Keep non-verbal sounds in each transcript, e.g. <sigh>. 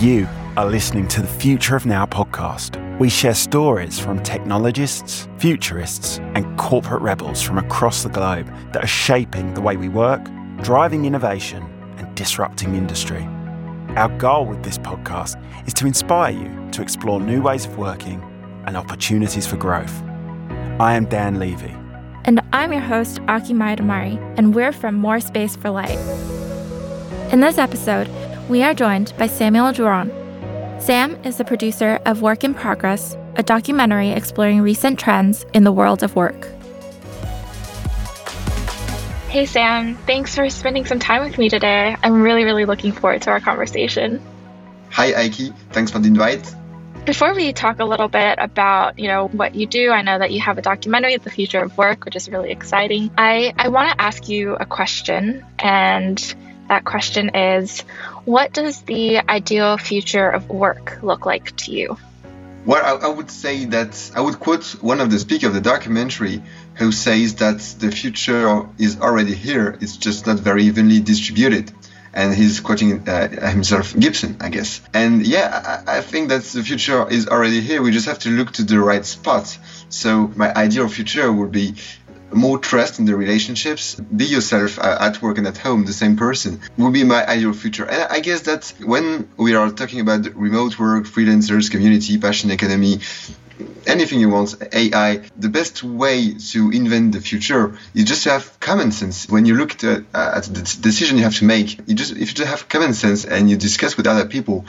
You are listening to the Future of Now podcast. We share stories from technologists, futurists, and corporate rebels from across the globe that are shaping the way we work, driving innovation, and disrupting industry. Our goal with this podcast is to inspire you to explore new ways of working and opportunities for growth. I am Dan Levy. And I'm your host, Aki Maidamari, and we're from More Space for Light. In this episode, we are joined by Samuel Durand. Sam is the producer of Work in Progress, a documentary exploring recent trends in the world of work. Hey, Sam. Thanks for spending some time with me today. I'm really, really looking forward to our conversation. Hi, Aki. Thanks for the invite. Before we talk a little bit about, you know, what you do, I know that you have a documentary, The Future of Work, which is really exciting. I, I want to ask you a question, and that question is What does the ideal future of work look like to you? Well, I, I, would say that I would quote one of the speakers of the documentary who says that the future is already here, it's just not very evenly distributed. And he's quoting uh, himself, Gibson, I guess. And yeah, I, I think that the future is already here. We just have to look to the right spot. So my ideal future would be more trust in the relationships, be yourself uh, at work and at home, the same person, would be my ideal future. And I guess that when we are talking about remote work, freelancers, community, passion economy, anything you want, AI, the best way to invent the future is just to have common sense. When you look at, uh, at the decision you have to make, you just if you just have common sense and you discuss with other people,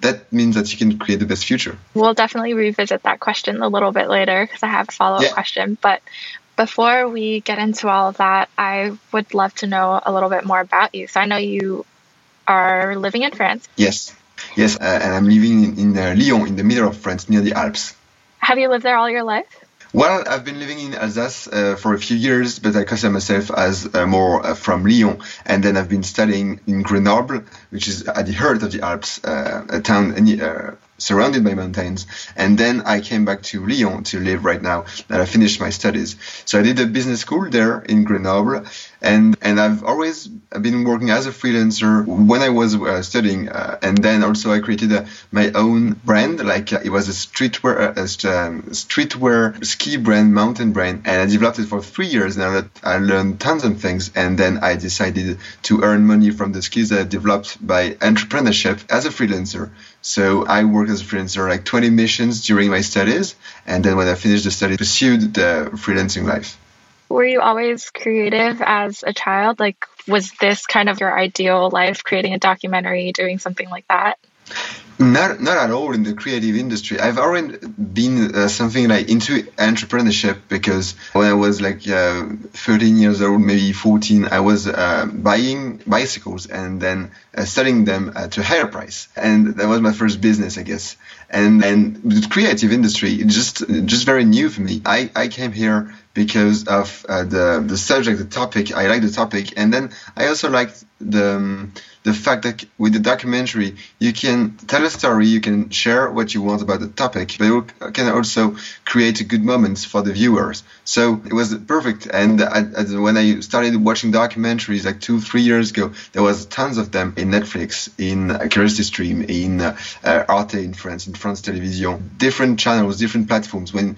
that means that you can create the best future. We'll definitely revisit that question a little bit later because I have a follow up yeah. question. But before we get into all of that, I would love to know a little bit more about you. So I know you are living in France. Yes, yes, uh, and I'm living in, in uh, Lyon, in the middle of France, near the Alps. Have you lived there all your life? Well, I've been living in Alsace uh, for a few years, but I consider myself as uh, more uh, from Lyon. And then I've been studying in Grenoble, which is at the heart of the Alps, uh, a town uh, surrounded by mountains. And then I came back to Lyon to live right now that I finished my studies. So I did a business school there in Grenoble. And, and I've always been working as a freelancer when I was uh, studying. Uh, and then also I created a, my own brand, like uh, it was a streetwear, uh, a um, streetwear ski brand, mountain brand. And I developed it for three years. And I learned tons of things. And then I decided to earn money from the skills that I developed by entrepreneurship as a freelancer. So I worked as a freelancer like 20 missions during my studies, and then when I finished the study, pursued the freelancing life. Were you always creative as a child? Like, was this kind of your ideal life, creating a documentary, doing something like that? Not, not at all in the creative industry. I've already been uh, something like into entrepreneurship because when I was like uh, 13 years old, maybe 14, I was uh, buying bicycles and then uh, selling them at a higher price, and that was my first business, I guess. And and the creative industry, just just very new for me. I, I came here because of uh, the the subject, the topic. I like the topic, and then I also liked the. Um, the fact that with the documentary you can tell a story, you can share what you want about the topic, but you can also create a good moments for the viewers. So it was perfect. And I, I, when I started watching documentaries like two, three years ago, there was tons of them in Netflix, in Curiosity Stream, in uh, Arte in France, in France Television, different channels, different platforms. When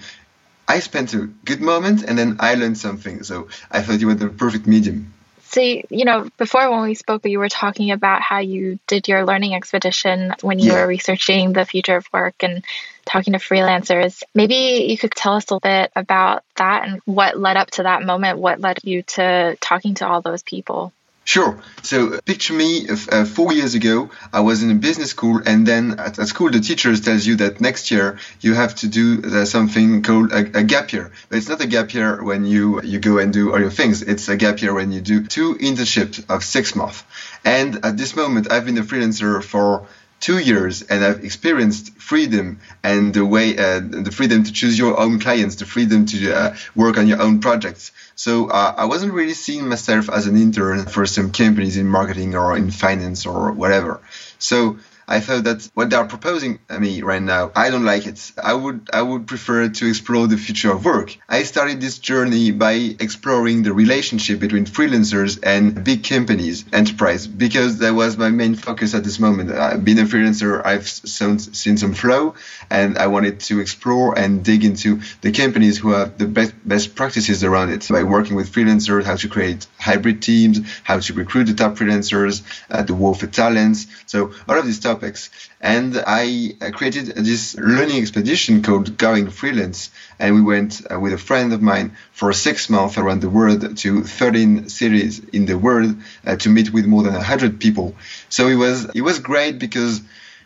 I spent a good moment and then I learned something. So I thought you were the perfect medium. So, you know, before when we spoke, you were talking about how you did your learning expedition when you yeah. were researching the future of work and talking to freelancers. Maybe you could tell us a bit about that and what led up to that moment, what led you to talking to all those people. Sure. So picture me uh, four years ago, I was in a business school and then at, at school, the teachers tells you that next year you have to do uh, something called a, a, gap year. But it's not a gap year when you, you go and do all your things. It's a gap year when you do two internships of six months. And at this moment, I've been a freelancer for two years and I've experienced freedom and the way, uh, the freedom to choose your own clients, the freedom to uh, work on your own projects. So uh, I wasn't really seeing myself as an intern for some companies in marketing or in finance or whatever. So I thought that what they are proposing to me right now, I don't like it. I would I would prefer to explore the future of work. I started this journey by exploring the relationship between freelancers and big companies, enterprise, because that was my main focus at this moment. Uh, being a freelancer, I've seen some flow, and I wanted to explore and dig into the companies who have the best best practices around it by working with freelancers, how to create hybrid teams, how to recruit the top freelancers, uh, the war for talents. So all of these topics. And I created this learning expedition called Going Freelance. And we went uh, with a friend of mine for six months around the world to 13 cities in the world uh, to meet with more than 100 people. So it was, it was great because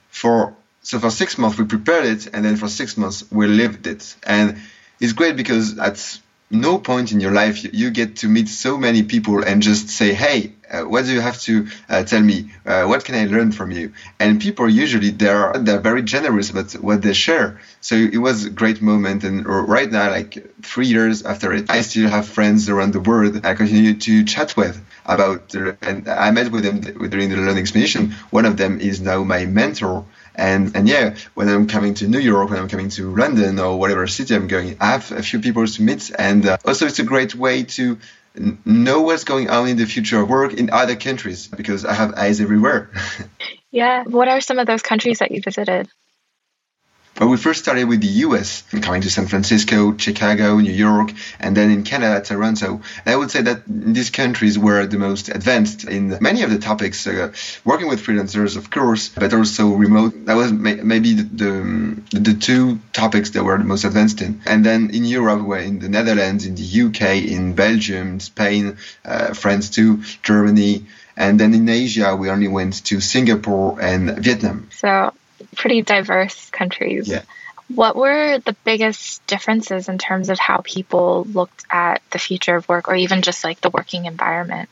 for, so for six months we prepared it and then for six months we lived it. And it's great because at no point in your life you, get to meet so many people and just say, hey, uh, what do you have to uh, tell me? Uh, what can I learn from you? And people usually they're they're very generous about what they share. So it was a great moment. And right now, like three years after it, I still have friends around the world I continue to chat with about. And I met with them during the learning expedition. One of them is now my mentor. And and yeah, when I'm coming to New York, when I'm coming to London or whatever city I'm going, I have a few people to meet. And uh, also, it's a great way to know what's going on in the future of work in other countries because I have eyes everywhere. <laughs> yeah. What are some of those countries that you visited? Well, we first started with the US, coming to San Francisco, Chicago, New York, and then in Canada, Toronto. And I would say that these countries were the most advanced in many of the topics, uh, working with freelancers, of course, but also remote. That was may- maybe the, the, the, two topics that were the most advanced in. And then in Europe, we're in the Netherlands, in the UK, in Belgium, Spain, uh, France too, Germany. And then in Asia, we only went to Singapore and Vietnam. So pretty diverse countries. Yeah. What were the biggest differences in terms of how people looked at the future of work or even just like the working environment?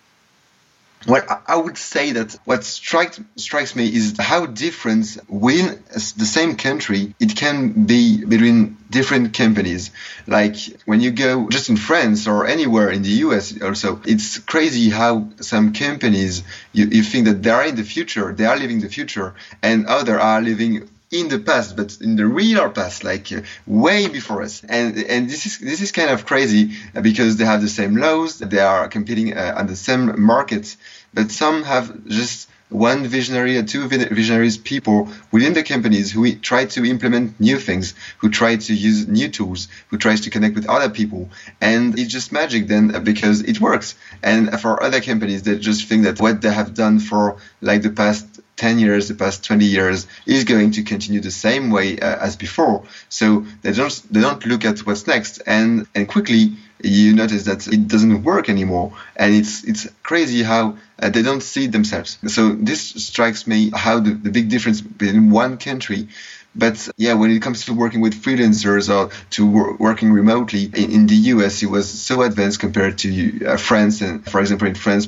Well, I would say that what strikes strikes me is how different within the same country it can be between different companies. Like when you go just in France or anywhere in the US also, it's crazy how some companies you, you think that they are in the future, they are living the future, and other are living in the past, but in the real past, like uh, way before us. And and this is this is kind of crazy because they have the same laws, they are competing uh, on the same markets, but some have just one visionary or two visionaries people within the companies who try to implement new things, who try to use new tools, who tries to connect with other people. And it's just magic then uh, because it works. And for other companies, they just think that what they have done for like the past 10 years, the past 20 years is going to continue the same way uh, as before. So they don't they don't look at what's next, and and quickly you notice that it doesn't work anymore, and it's it's crazy how uh, they don't see themselves. So this strikes me how the, the big difference between one country but yeah, when it comes to working with freelancers or to wor- working remotely in, in, the US, it was so advanced compared to uh, France. And for example, in France,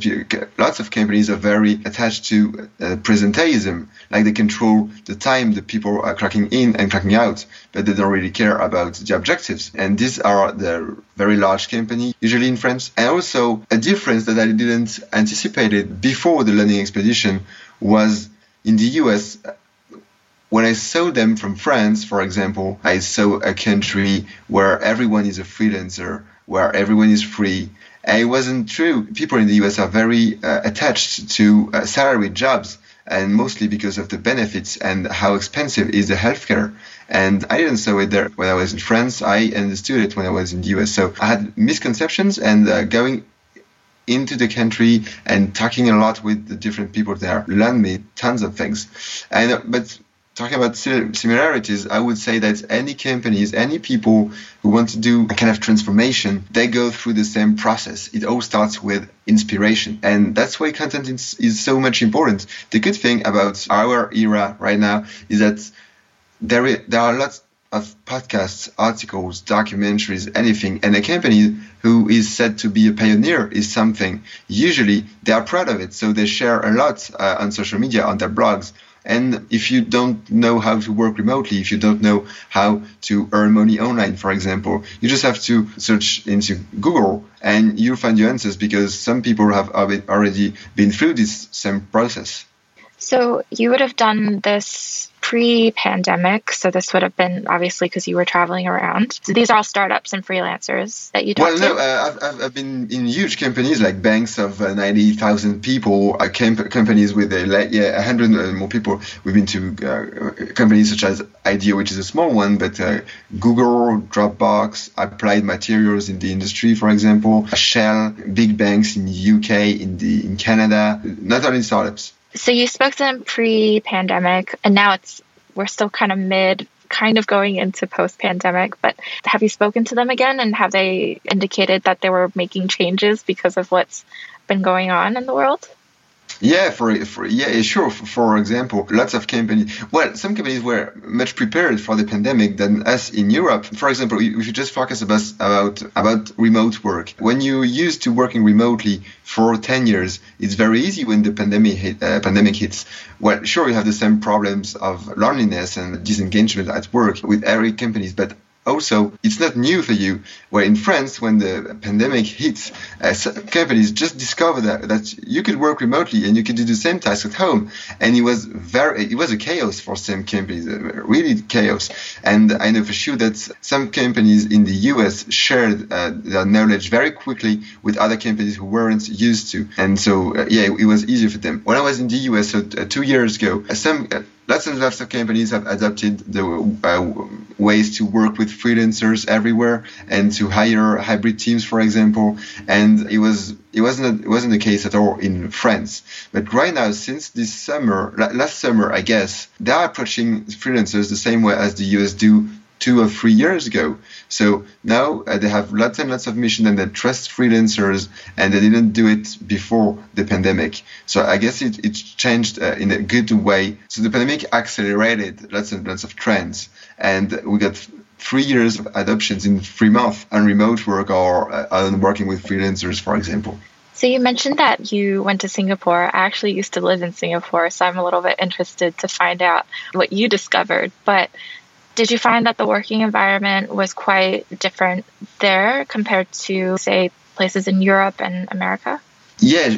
lots of companies are very attached to uh, presenteeism, like they control the time the people are clocking in and clocking out, but they don't really care about the objectives. And these are the very large company, usually in France. And also a difference that I didn't anticipate before the learning expedition was in the US when I saw them from France, for example, I saw a country where everyone is a freelancer, where everyone is free. It wasn't true. People in the US are very uh, attached to uh, salaried jobs, and mostly because of the benefits and how expensive is the healthcare. And I didn't saw it there when I was in France. I understood it when I was in the US. So I had misconceptions, and uh, going into the country and talking a lot with the different people there learned me tons of things. And but talking about similarities, I would say that any companies, any people who want to do a kind of transformation, they go through the same process. It all starts with inspiration. And that's why content is, is so much important. The good thing about our era right now is that there, is, there are lots of podcasts, articles, documentaries, anything, and a company who is said to be a pioneer is something. Usually, they are proud of it, so they share a lot uh, on social media, on their blogs, and if you don't know how to work remotely, if you don't know how to earn money online, for example, you just have to search into Google and you'll find your answers because some people have already been through this same process. So you would have done this pre-pandemic. So this would have been obviously because you were traveling around. So these are all startups and freelancers that you talked well, no, uh, I've, I've been in huge companies like banks of uh, 90,000 people, uh, camp- companies with uh, like, yeah, 100 uh, more people. We've been to uh, companies such as IDEO, which is a small one, but uh, Google, Dropbox, Applied Materials in the industry, for example, Shell, big banks in the UK, in the in Canada, not only startups. So you spoke to them pre-pandemic, and now it's we're still kind of mid, kind of going into post-pandemic. But have you spoken to them again, and have they indicated that they were making changes because of what's been going on in the world? Yeah, for, for yeah, sure. For, for, example, lots of companies. Well, some companies were much prepared for the pandemic than us in Europe. For example, if you just focus about about about remote work, when you used to working remotely for 10 years, it's very easy when the pandemic hit, uh, pandemic hits. Well, sure, you have the same problems of loneliness and disengagement at work with every companies, but also, it's not new for you. Where in France, when the pandemic hit, uh, companies just discovered that, that you could work remotely and you could do the same task at home. And it was very, it was a chaos for some companies, uh, really chaos. And I know for sure that some companies in the US shared uh, their knowledge very quickly with other companies who weren't used to. And so, uh, yeah, it, it, was easier for them. When I was in the US so, uh, two years ago, some uh, lots and lots of companies have adopted the uh, ways to work with freelancers everywhere and to hire hybrid teams, for example. And it was it wasn't it wasn't the case at all in France. But right now, since this summer, last summer, I guess, they are approaching freelancers the same way as the US do two or three years ago. So now uh, they have lots and lots of mission and they trust freelancers and they didn't do it before the pandemic. So I guess it, changed uh, in a good way. So the pandemic accelerated lots and lots of trends and we got three years of adoptions in three months on remote work or uh, on working with freelancers, for example. So you mentioned that you went to Singapore. I actually used to live in Singapore, so I'm a little bit interested to find out what you discovered. But did you find that the working environment was quite different there compared to, say, places in Europe and America? Yeah,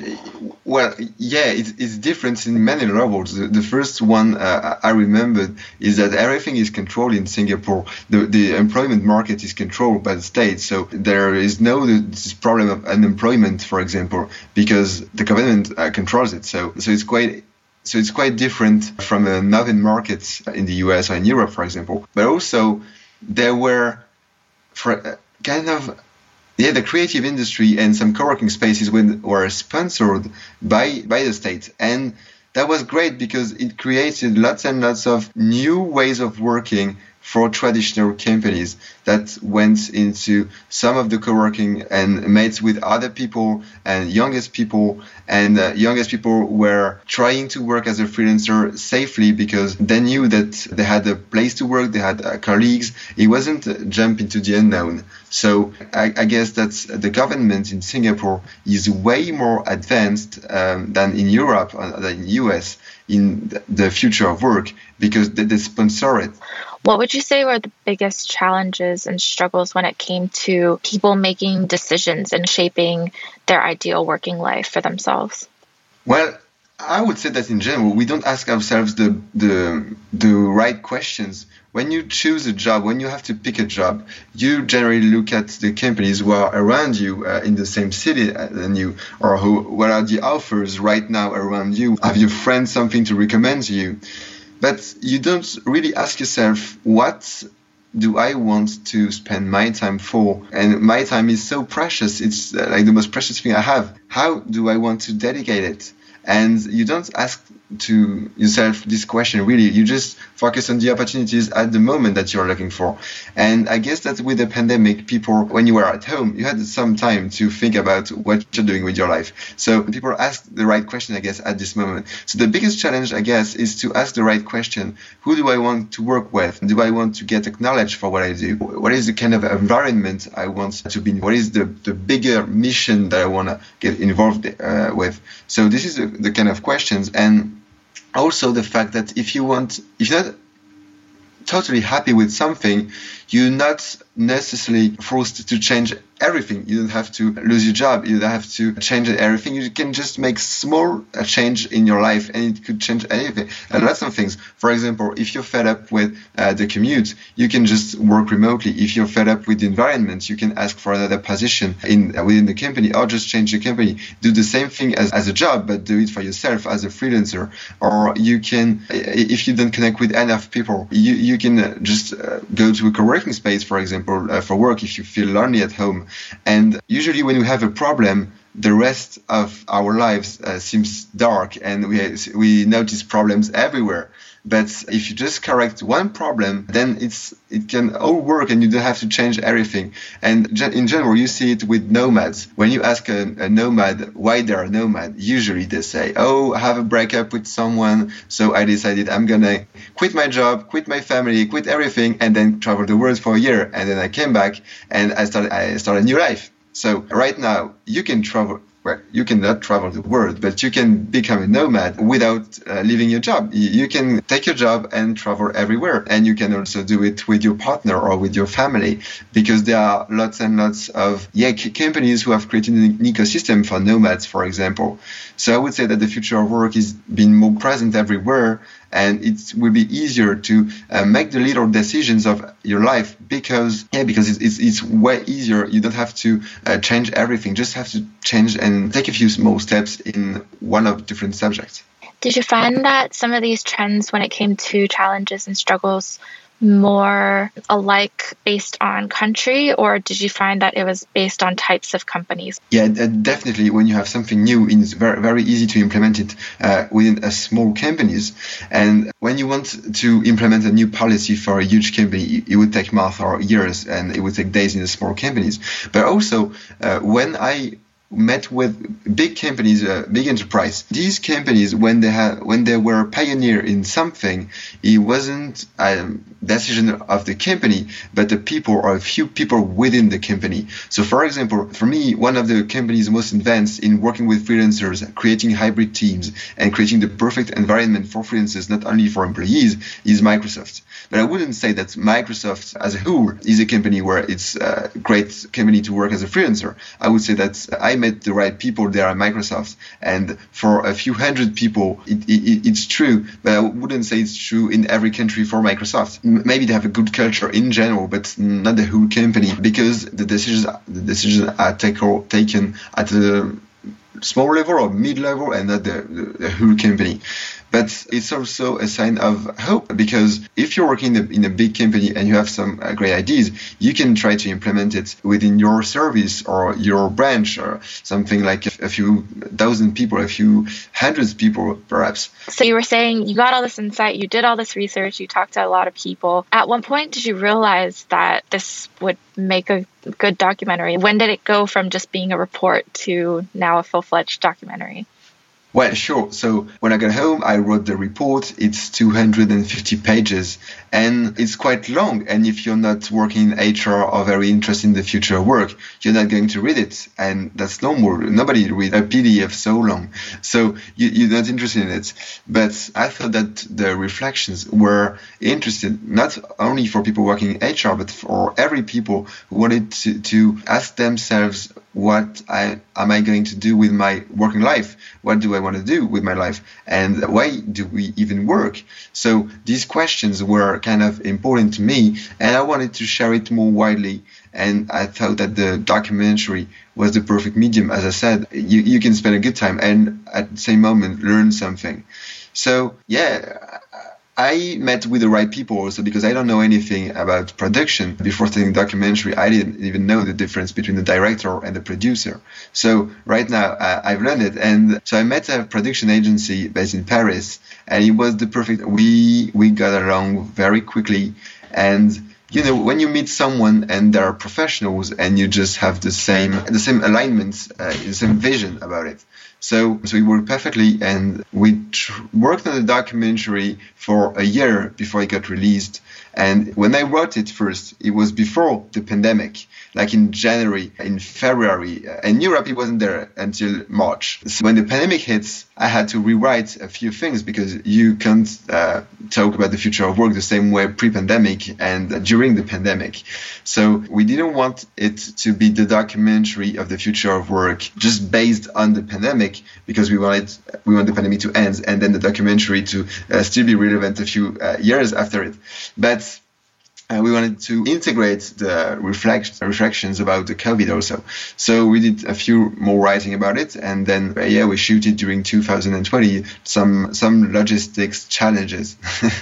well, yeah, it's, it's different in many levels. The, the first one uh, I remembered is that everything is controlled in Singapore. The, the employment market is controlled by the state, so there is no this problem of unemployment, for example, because the government uh, controls it. So, so it's quite so it's quite different from the northern markets in the US or in Europe, for example. But also, there were for uh, kind of yeah, the creative industry and some co-working spaces were sponsored by by the state, and that was great because it created lots and lots of new ways of working for traditional companies that went into some of the co-working and met with other people and youngest people. And uh, youngest people were trying to work as a freelancer safely because they knew that they had a place to work they had uh, colleagues. It wasn't a jump into the unknown. So I, I guess that the government in Singapore is way more advanced um, than in Europe or uh, than in US in the future of work because they, they sponsor it. What would you say were the biggest challenges and struggles when it came to people making decisions and shaping their ideal working life for themselves? Well, I would say that in general, we don't ask ourselves the, the, the right questions. When you choose a job, when you have to pick a job, you generally look at the companies who are around you uh, in the same city than you, or who, what are the offers right now around you? Have your friends something to recommend to you? But you don't really ask yourself, what do I want to spend my time for? And my time is so precious. It's uh, like the most precious thing I have. How do I want to dedicate it? And you don't ask to yourself this question really. You just focus on the opportunities at the moment that you're looking for. And i guess that with the pandemic people when you were at home you had some time to think about what you're doing with your life. So people ask the right question i guess at this moment. So the biggest challenge i guess is to ask the right question. Who do i want to work with? Do i want to get acknowledged for what i do? What is the kind of environment i want to be in? What is the, the bigger mission that i want to get involved uh, with? So this is the, the kind of questions. And also the fact that if you want if you're not totally happy with something you're not necessarily forced to change everything. You don't have to lose your job. You don't have to change everything. You can just make small uh, change in your life, and it could change anything. And lots of things. For example, if you're fed up with uh, the commute, you can just work remotely. If you're fed up with the environment, you can ask for another position in uh, within the company, or just change the company. Do the same thing as, as a job, but do it for yourself as a freelancer. Or you can, if you don't connect with enough people, you you can uh, just uh, go to a co-working space, for example, uh, for work if you feel lonely at home and usually, when we have a problem, the rest of our lives uh, seems dark, and we we notice problems everywhere. But if you just correct one problem, then it's it can all work, and you don't have to change everything. And in general, you see it with nomads. When you ask a, a nomad why they're a nomad, usually they say, "Oh, I have a breakup with someone, so I decided I'm gonna quit my job, quit my family, quit everything, and then travel the world for a year. And then I came back and I started I started a new life." So right now you can travel well, you cannot travel the world, but you can become a nomad without uh, leaving your job. You can take your job and travel everywhere. And you can also do it with your partner or with your family because there are lots and lots of yeah, companies who have created an ecosystem for nomads, for example. So I would say that the future of work is being more present everywhere and it will be easier to uh, make the little decisions of your life because yeah because it's, it's, it's way easier. You don't have to uh, change everything. Just have to change and take a few small steps in one of different subjects. Did you find that some of these trends when it came to challenges and struggles more alike based on country, or did you find that it was based on types of companies? Yeah, definitely. When you have something new, it's very, very easy to implement it uh, within a small companies. And when you want to implement a new policy for a huge company, it would take months or years, and it would take days in the small companies. But also, uh, when I met with big companies, uh, big enterprise. These companies, when they had, when they were a pioneer in something, it wasn't a decision of the company, but the people or a few people within the company. So, for example, for me, one of the companies most advanced in working with freelancers, creating hybrid teams, and creating the perfect environment for freelancers, not only for employees, is Microsoft. But I wouldn't say that Microsoft as a whole is a company where it's a great company to work as a freelancer. I would say that I met the right people there at Microsoft, and for a few hundred people, it, it, it's true. But I wouldn't say it's true in every country for Microsoft. Maybe they have a good culture in general, but not the whole company because the decisions the decisions are take, taken at the small level or mid level and not the, the, the whole company. But it's also a sign of hope because if you're working in a, in a big company and you have some uh, great ideas, you can try to implement it within your service or your branch or something like a, a few thousand people, a few hundreds people, perhaps. So you were saying you got all this insight, you did all this research, you talked to a lot of people. At one point, did you realize that this would make a good documentary? When did it go from just being a report to now a full fledged documentary? Well, sure. So when I got home, I wrote the report. It's 250 pages and it's quite long. And if you're not working in HR or very interested in the future work, you're not going to read it. And that's normal. Nobody read a PDF so long. So you, are not interested in it. But I thought that the reflections were interested not only for people working in HR, but for every people who wanted to, to ask themselves what I, am I going to do with my working life? What do I want to do with my life? And why do we even work? So these questions were kind of important to me, and I wanted to share it more widely. And I thought that the documentary was the perfect medium. As I said, you, you can spend a good time and at the same moment learn something. So yeah, I met with the right people also because I don't know anything about production. Before starting documentary, I didn't even know the difference between the director and the producer. So right now uh, I've learned it. And so I met a production agency based in Paris and it was the perfect, we, we got along very quickly. And you know when you meet someone and they are professionals and you just have the same the same alignment uh, the same vision about it So, so we worked perfectly and we tr- worked on the documentary for a year before it got released. And when I wrote it first, it was before the pandemic, like in January, in February. In Europe, it wasn't there until March. So when the pandemic hits, I had to rewrite a few things because you can't uh, talk about the future of work the same way pre-pandemic and during the pandemic. So we didn't want it to be the documentary of the future of work just based on the pandemic because we wanted we want the pandemic to end and then the documentary to uh, still be relevant a few uh, years after it. But uh, we wanted to integrate the reflect, reflections about the COVID also. So we did a few more writing about it, and then uh, yeah, we shoot it during 2020. Some some logistics challenges.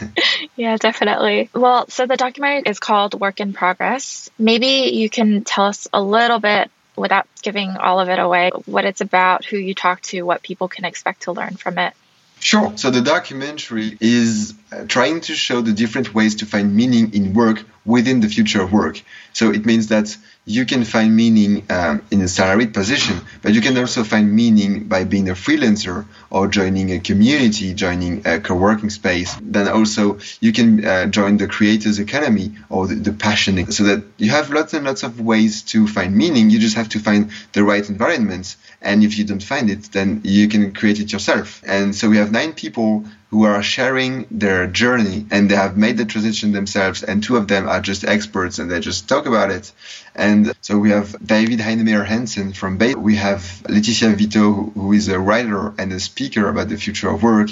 <laughs> yeah, definitely. Well, so the documentary is called Work in Progress. Maybe you can tell us a little bit without giving all of it away, what it's about, who you talk to, what people can expect to learn from it. Sure. So the documentary is uh, trying to show the different ways to find meaning in work within the future of work. So it means that you can find meaning um, in a salaried position, but you can also find meaning by being a freelancer or joining a community, joining a co-working space. Then also you can uh, join the creators Academy or the, the passion so that you have lots and lots of ways to find meaning. You just have to find the right environment. And if you don't find it, then you can create it yourself. And so we have nine people who are sharing their journey and they have made the transition themselves and two of them are just experts and they just talk about it. And so we have David Heinemeier Hansson from bay. We have Laetitia Vitaud who is a writer and a speaker about the future of work.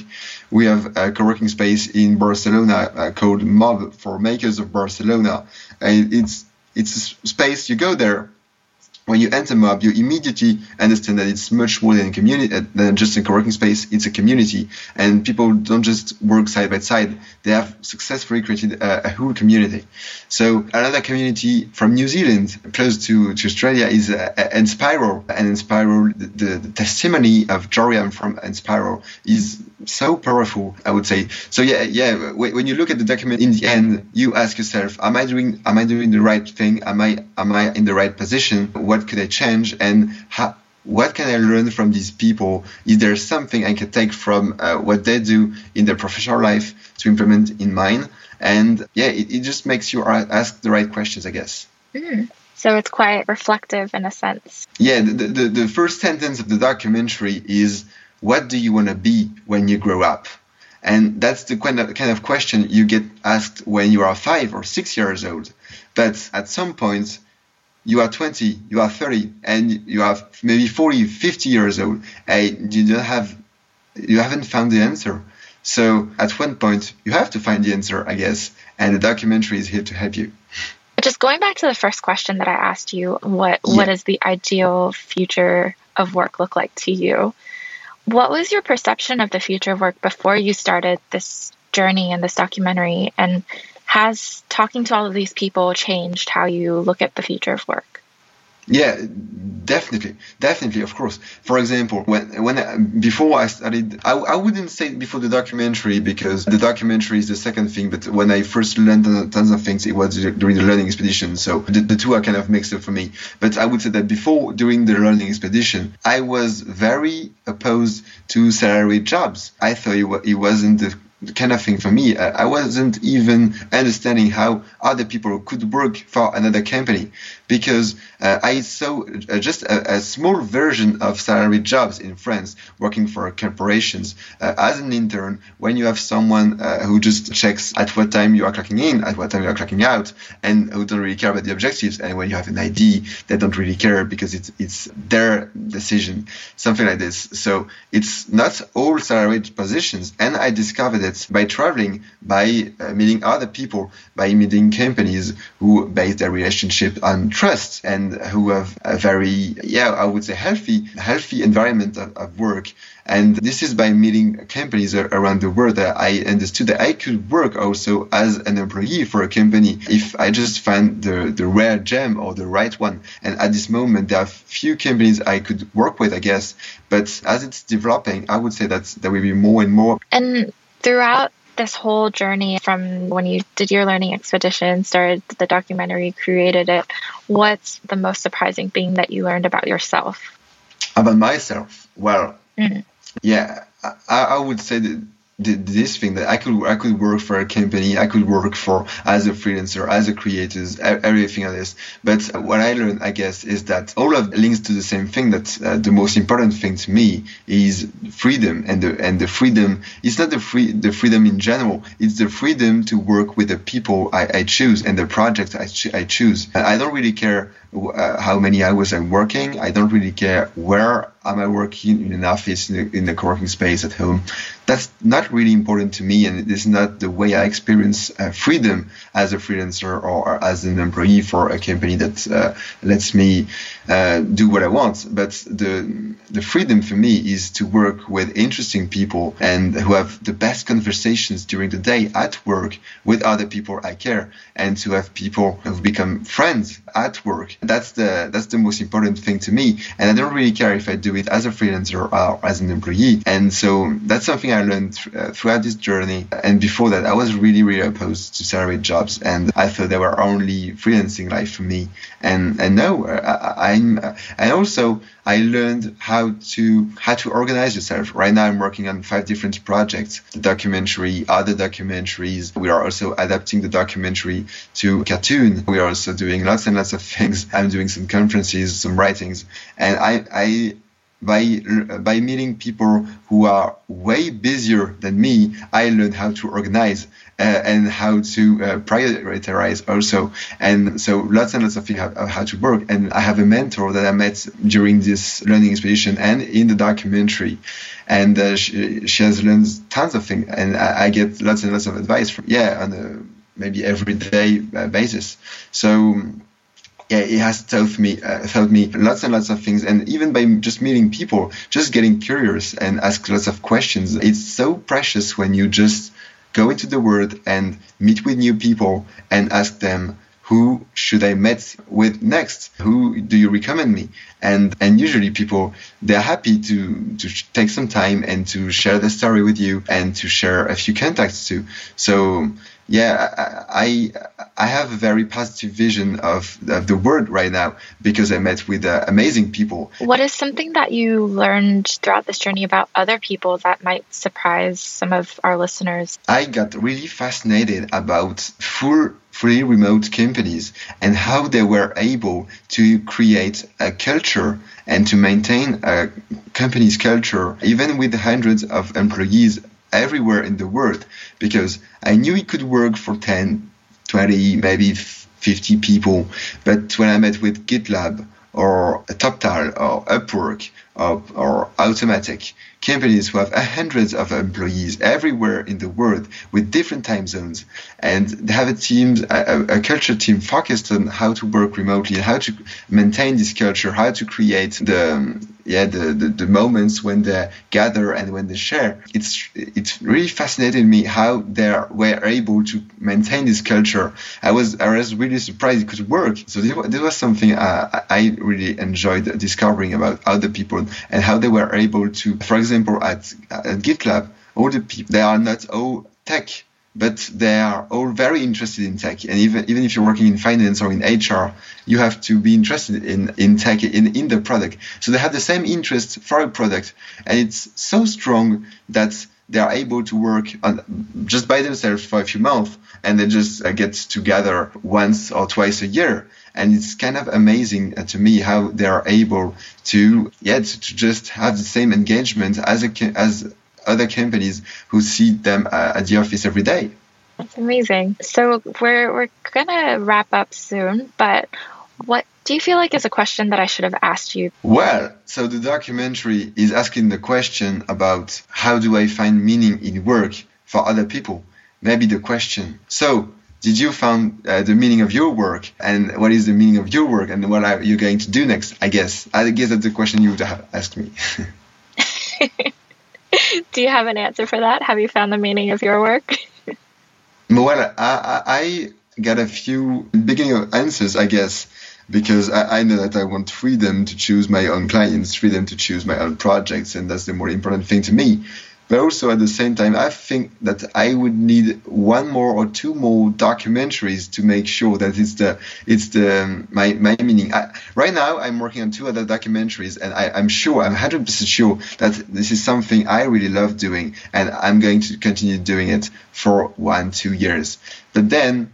We have a co-working space in barcelona uh, called mob for makers of barcelona. And it's it's a space you go there when you enter Mob, you immediately understand that it's much more than a community, uh, than just a co-working space. It's a community, and people don't just work side by side. They have successfully created a, a whole community. So another community from New Zealand, close to, to Australia, is uh, Enspiral. And Enspiral, the, the, the testimony of Joriam from Enspiral is so powerful, I would say. So yeah, yeah. When you look at the document, in the end, you ask yourself, "Am I doing? Am I doing the right thing? Am I? Am I in the right position? What could I change? And how?" What can I learn from these people? Is there something I can take from uh, what they do in their professional life to implement in mine? And yeah, it, it just makes you ask the right questions, I guess. Mm. So it's quite reflective in a sense. Yeah, the, the, the first sentence of the documentary is what do you want to be when you grow up? And that's the kind of, kind of question you get asked when you are five or six years old. But at some point, you are 20, you are 30, and you are maybe 40, 50 years old, and you don't have, you haven't found the answer. So at one point, you have to find the answer, I guess, and the documentary is here to help you. Just going back to the first question that I asked you, what yeah. what does the ideal future of work look like to you? What was your perception of the future of work before you started this journey and this documentary? And has talking to all of these people changed how you look at the future of work? Yeah, definitely, definitely, of course. For example, when when I, before I studied, I, I wouldn't say before the documentary because the documentary is the second thing. But when I first learned tons of things, it was during the learning expedition. So the, the two are kind of mixed up for me. But I would say that before during the learning expedition, I was very opposed to salary jobs. I thought it, it wasn't the kind of thing for me. I wasn't even understanding how other people could work for another company because uh, I saw uh, just a, a, small version of salary jobs in France working for corporations uh, as an intern when you have someone uh, who just checks at what time you are clocking in, at what time you are clocking out, and who don't really care about the objectives. And when you have an ID, they don't really care because it's it's their decision, something like this. So it's not all salaried positions, and I discovered it by traveling, by uh, meeting other people, by meeting companies who base their relationship on trust and who have a very, yeah, I would say healthy, healthy environment of, of work. And this is by meeting companies around the world that I understood that I could work also as an employee for a company if I just find the, the rare gem or the right one. And at this moment, there are few companies I could work with, I guess. But as it's developing, I would say that there will be more and more. And throughout this whole journey from when you did your learning expedition, started the documentary, created it, what's the most surprising thing that you learned about yourself? About myself? Well, Mm. Yeah, I, I would say that this thing that I could I could work for a company, I could work for as a freelancer, as a creator, everything like this. But what I learned, I guess, is that all of links to the same thing. That uh, the most important thing to me is freedom, and the and the freedom is not the free the freedom in general. It's the freedom to work with the people I, I choose and the projects I, ch- I choose. I don't really care uh, how many hours I'm working. I don't really care where am I working in an office, in a, in co-working space at home. That's not really important to me, and it is not the way I experience uh, freedom as a freelancer or as an employee for a company that uh, lets me uh, do what I want. But the the freedom for me is to work with interesting people and who have the best conversations during the day at work with other people I care, and to have people who become friends at work. That's the that's the most important thing to me, and I don't really care if I do it as a freelancer or as an employee. And so that's something I learned th- uh, throughout this journey. And before that, I was really really opposed to salaried jobs, and I thought they were only freelancing life for me. And and no, I, I'm and also I learned how to how to organize yourself. Right now, I'm working on five different projects: the documentary, other documentaries. We are also adapting the documentary to cartoon. We are also doing lots and lots of <laughs> things. I'm doing some conferences, some writings, and I I by by meeting people who are way busier than me, I learned how to organize uh, and how to uh, prioritize also. And so lots and lots of things how, to work. And I have a mentor that I met during this learning expedition and in the documentary. And uh, she, she has learned tons of things, and I, I, get lots and lots of advice from yeah on a maybe everyday uh, basis. So yeah, it has taught me uh, taught me lots and lots of things, and even by just meeting people, just getting curious and ask lots of questions. It's so precious when you just go into the world and meet with new people and ask them who should I meet with next? Who do you recommend me? And and usually people they're happy to to take some time and to share the story with you and to share a few contacts too. So yeah, I I have a very positive vision of, the world right now because I met with uh, amazing people. What is something that you learned throughout this journey about other people that might surprise some of our listeners? I got really fascinated about full free remote companies and how they were able to create a culture and to maintain a company's culture even with hundreds of employees everywhere in the world because I knew it could work for 10, 20, maybe 50 people. But when I met with GitLab or TopTal or Upwork or, or Automattic, companies who have hundreds of employees everywhere in the world with different time zones, and they have a team, a, a, culture team focused on how to work remotely how to maintain this culture, how to create the yeah the, the, the moments when they gather and when they share. It's it's really fascinated me how they were able to maintain this culture. I was I was really surprised it could work. So this, this was something uh, I, I really enjoyed discovering about other people and how they were able to, for example, at, at GitLab, all the people they are not all tech but they are all very interested in tech. And even even if you're working in finance or in HR, you have to be interested in in tech in in the product. So they have the same interest for a product, and it's so strong that they are able to work on just by themselves for a few months, and they just uh, get together once or twice a year. And it's kind of amazing uh, to me how they are able to, yeah, to, just have the same engagement as a as other companies who see them at the office every day. That's amazing. So we're we're gonna wrap up soon, but what do you feel like is a question that I should have asked you? Well, so the documentary is asking the question about how do I find meaning in work for other people? Maybe the question. So, did you find uh, the meaning of your work and what is the meaning of your work and what are you going to do next? I guess. I guess that's the question you would have asked me. <laughs> <laughs> Do you have an answer for that? Have you found the meaning of your work? <laughs> well, I, I got a few beginning of answers, I guess, because I, I, know that I want freedom to choose my own clients, freedom to choose my own projects, and that's the more important thing to me. But also at the same time, I think that I would need one more or two more documentaries to make sure that it's the it's the um, my my meaning. I, Right now, I'm working on two other documentaries, and I, am sure, I'm 100% sure that this is something I really love doing, and I'm going to continue doing it for one, two years. But then,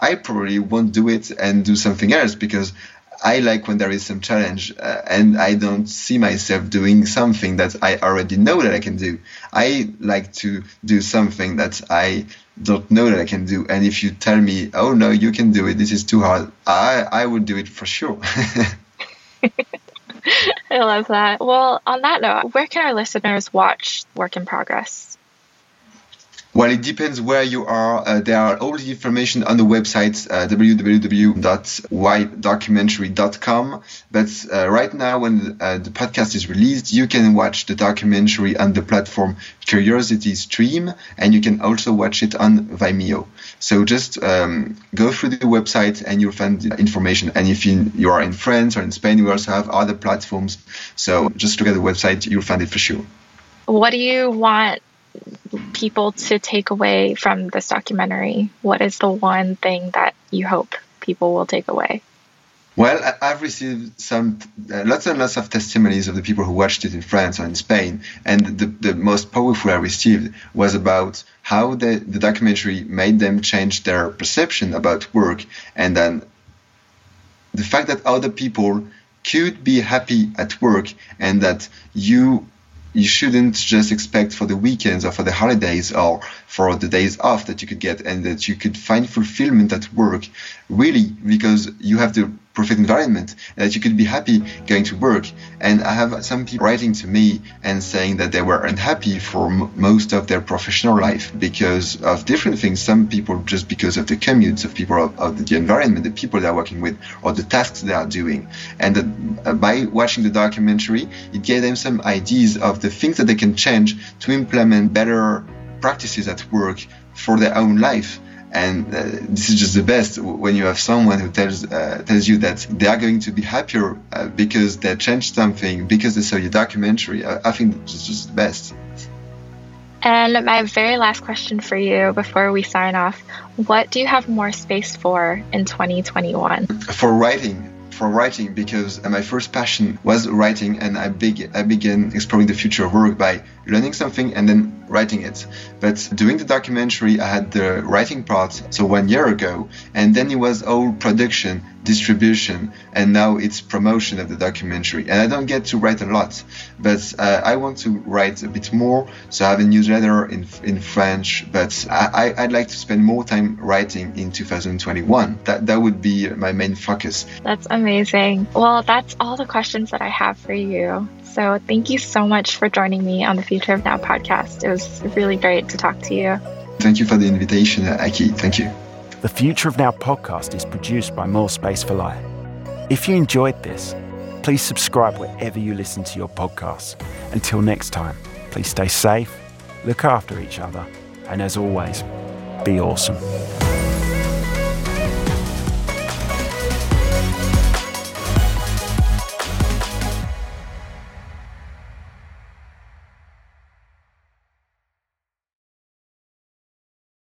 I probably won't do it and do something else because I like when there is some challenge uh, and I don't see myself doing something that I already know that I can do. I like to do something that I don't know that I can do. And if you tell me, oh no, you can do it, this is too hard, I, I would do it for sure. <laughs> <laughs> I love that. Well, on that note, where can our listeners watch Work in Progress? Well, it depends where you are. Uh, there are all the information on the website uh, www.whydocumentary.com. But uh, right now, when uh, the podcast is released, you can watch the documentary on the platform Curiosity Stream, and you can also watch it on Vimeo. So just um, go through the website and you'll find information. And if you, you are in France or in Spain, we also have other platforms. So just look at the website, you'll find it for sure. What do you want people to take away from this documentary? What is the one thing that you hope people will take away? Well, I've received some uh, lots and lots of testimonies of the people who watched it in France or in Spain, and the, the most powerful I received was about how the, the documentary made them change their perception about work, and then the fact that other people could be happy at work, and that you you shouldn't just expect for the weekends or for the holidays or for the days off that you could get and that you could find fulfillment at work really because you have the perfect environment that you could be happy going to work. And i have some people writing to me and saying that they were unhappy for most of their professional life because of different things. Some people just because of the commutes of people of, of the environment the people they're working with or the tasks they are doing. And uh, by watching the documentary it gave them some ideas of the things that they can change to implement better practices at work for their own life. And uh, this is just the best when you have someone who tells uh, tells you that they are going to be happier uh, because they changed something because they saw your documentary. I, I think it's just the best. And my very last question for you before we sign off: What do you have more space for in 2021? For writing, for writing because my first passion was writing and I, beg- I began exploring the future of work by learning something and then writing it. But doing the documentary, I had the writing part, so one year ago, and then it was all production, distribution, and now it's promotion of the documentary. And I don't get to write a lot, but uh, I want to write a bit more. So I have a newsletter in in French, but I, I'd like to spend more time writing in 2021. That that would be my main focus. That's amazing. Well, that's all the questions that I have for you. So thank you so much for joining me on the Future of Now podcast. It was really great to talk to you. Thank you for the invitation, uh, Aki. Thank you. The Future of Now podcast is produced by More Space for Light. If you enjoyed this, please subscribe wherever you listen to your podcasts. Until next time, please stay safe, look after each other, and as always, be awesome.